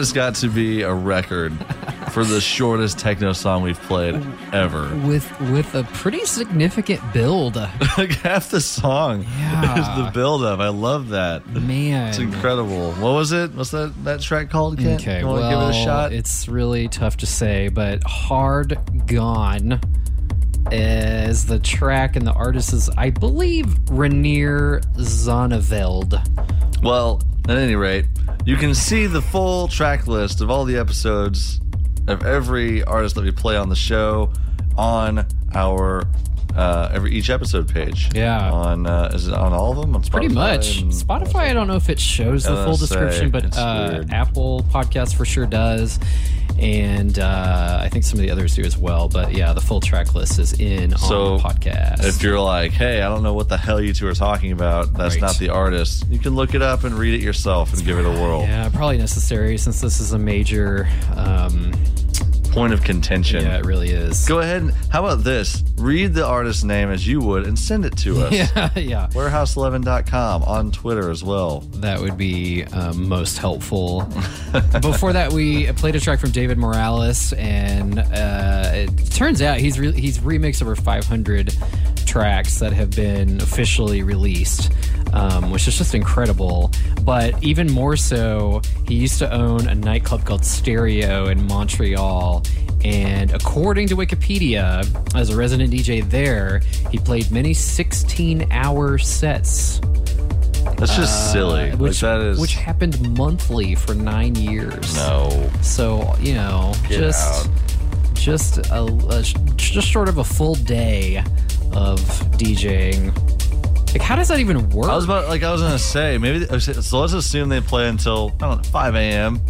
Has got to be a record for the shortest techno song we've played ever. with with a pretty significant build. like half the song Yeah. is the build up. I love that. Man, It's incredible. What was it? What's that that track called? Kent? Okay, you want well, give it a shot? it's really tough to say, but "Hard Gone" is the track, and the artist is, I believe, Reinier Zonneveld. Well, at any rate, you can see the full track list of all the episodes of every artist that we play on the show on our uh, every each episode page. Yeah. On uh, is it on all of them? On Spotify Pretty much. and- Spotify, I don't know if it shows the full LSA, description, but uh. Apple Podcast for sure does. And uh, I think some of the others do as well. But yeah, the full track list is in So, on the podcast. If you're like, hey, I don't know what the hell you two are talking about, that's Right. not the artist. You can look it up and read it yourself and give it a whirl. yeah, probably necessary since this is a major. Um, Point of contention. yeah, it really is. Go ahead and how about this? Read the artist's name as you would and send it to us. Yeah, yeah. Warehouse11.com on Twitter as well. That would be um, most helpful. Before that, we played a track from David Morales, and uh, it turns out he's re- he's remixed over 500 tracks that have been officially released, um, which is just incredible. But even more so, he used to own a nightclub called Stereo in Montreal. And according to Wikipedia, as a resident DJ there, he played many 16 hour sets That's just silly. uh, which, like that is which happened monthly for nine years. no. So you know, Get just out. just a, a just short of a full day of DJing. Like, how does that even work? I was about like I was gonna say maybe so. Let's assume they play until I don't know 5 a.m.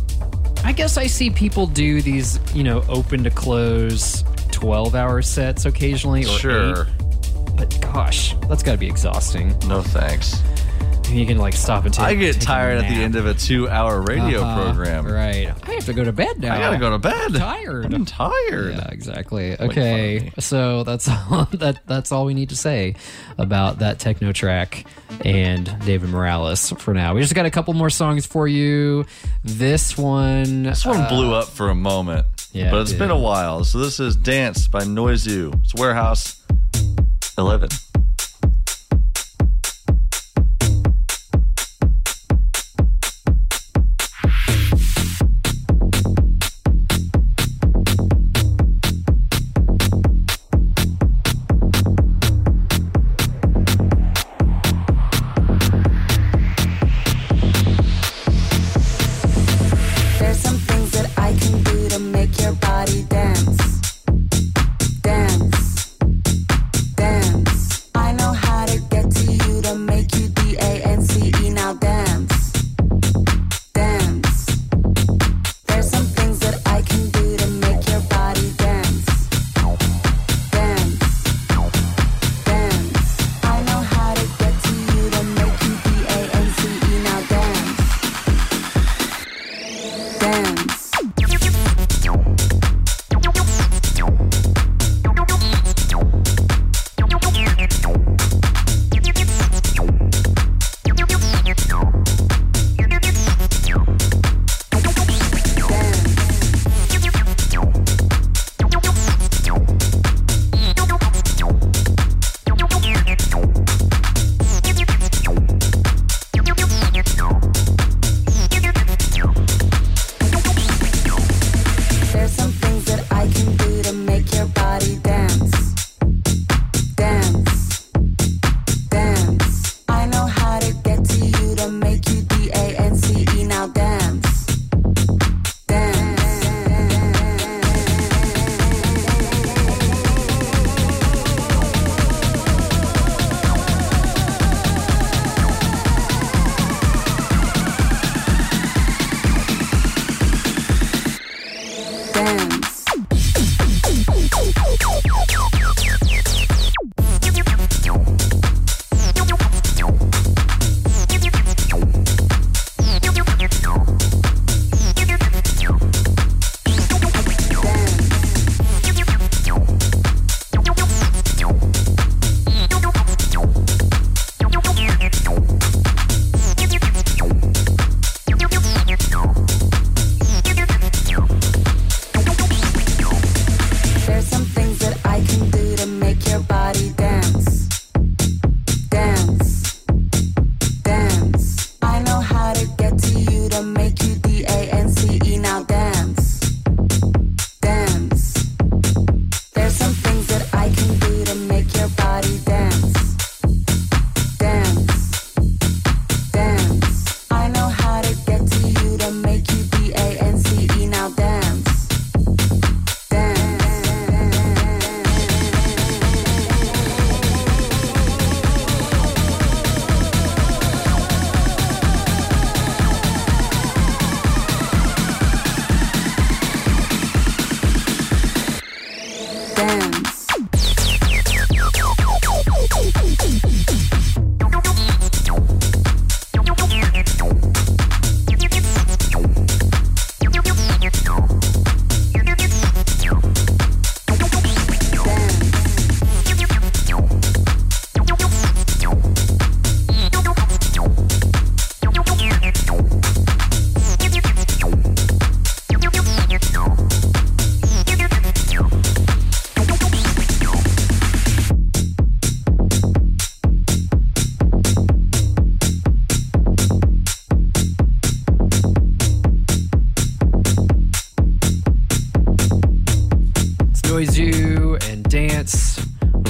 I guess I see people do these, you know, open to close, twelve-hour sets occasionally, or Sure. eight. But gosh, that's got to be exhausting. No thanks. You can like stop and take. I get take a tired at the end of a two-hour radio Uh-huh, program. Right. I have to go to bed now. I gotta go to bed. tired. I'm tired. Yeah, exactly. Okay, so that's all that that's all we need to say about that techno track and David Morales for now. We just got a couple more songs for you. This one, This one uh, blew up for a moment. yeah, but it it's did. been a while. So this is Dance by Noizu. It's Warehouse 11.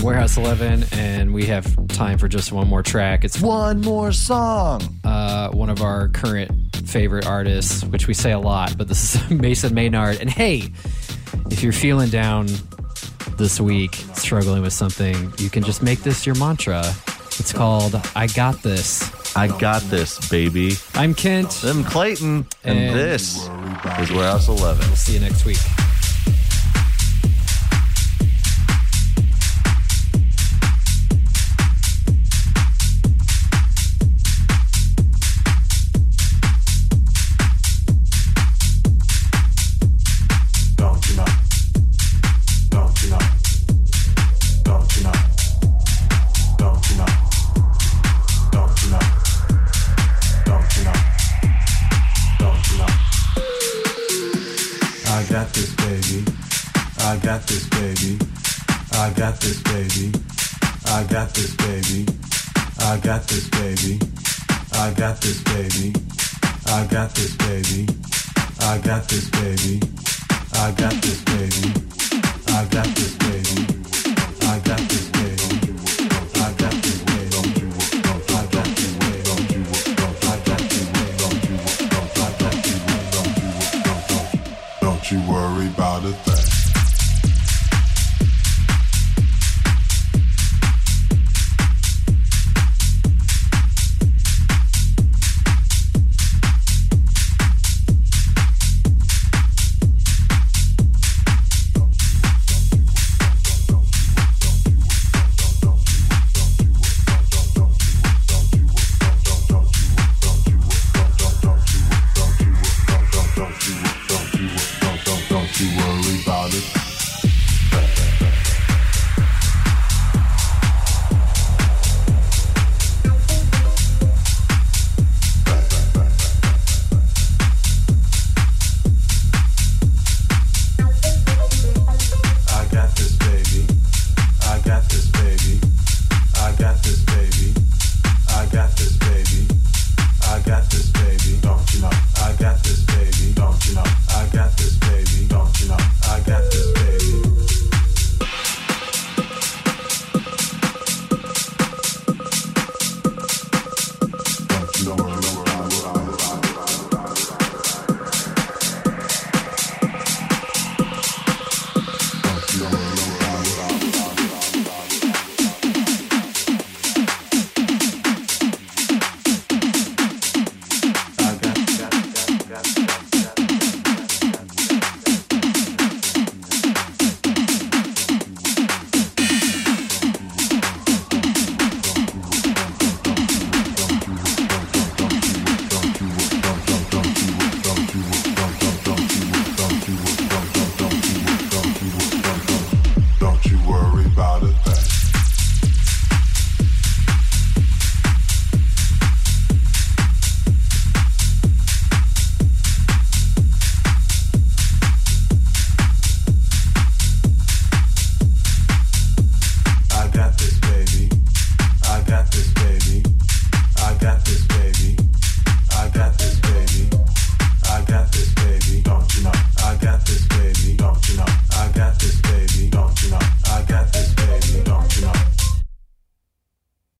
Warehouse 11, and we have time for just one more track. It's One more song. uh, one of our current favorite artists, which we say a lot, but this is Mason Maynard. And hey, if you're feeling down this week, struggling with something, you can just make this your mantra. It's called I Got This. I got this, baby. I'm Kent. I'm Clayton, and, And- this is Warehouse 11. We'll see you next week.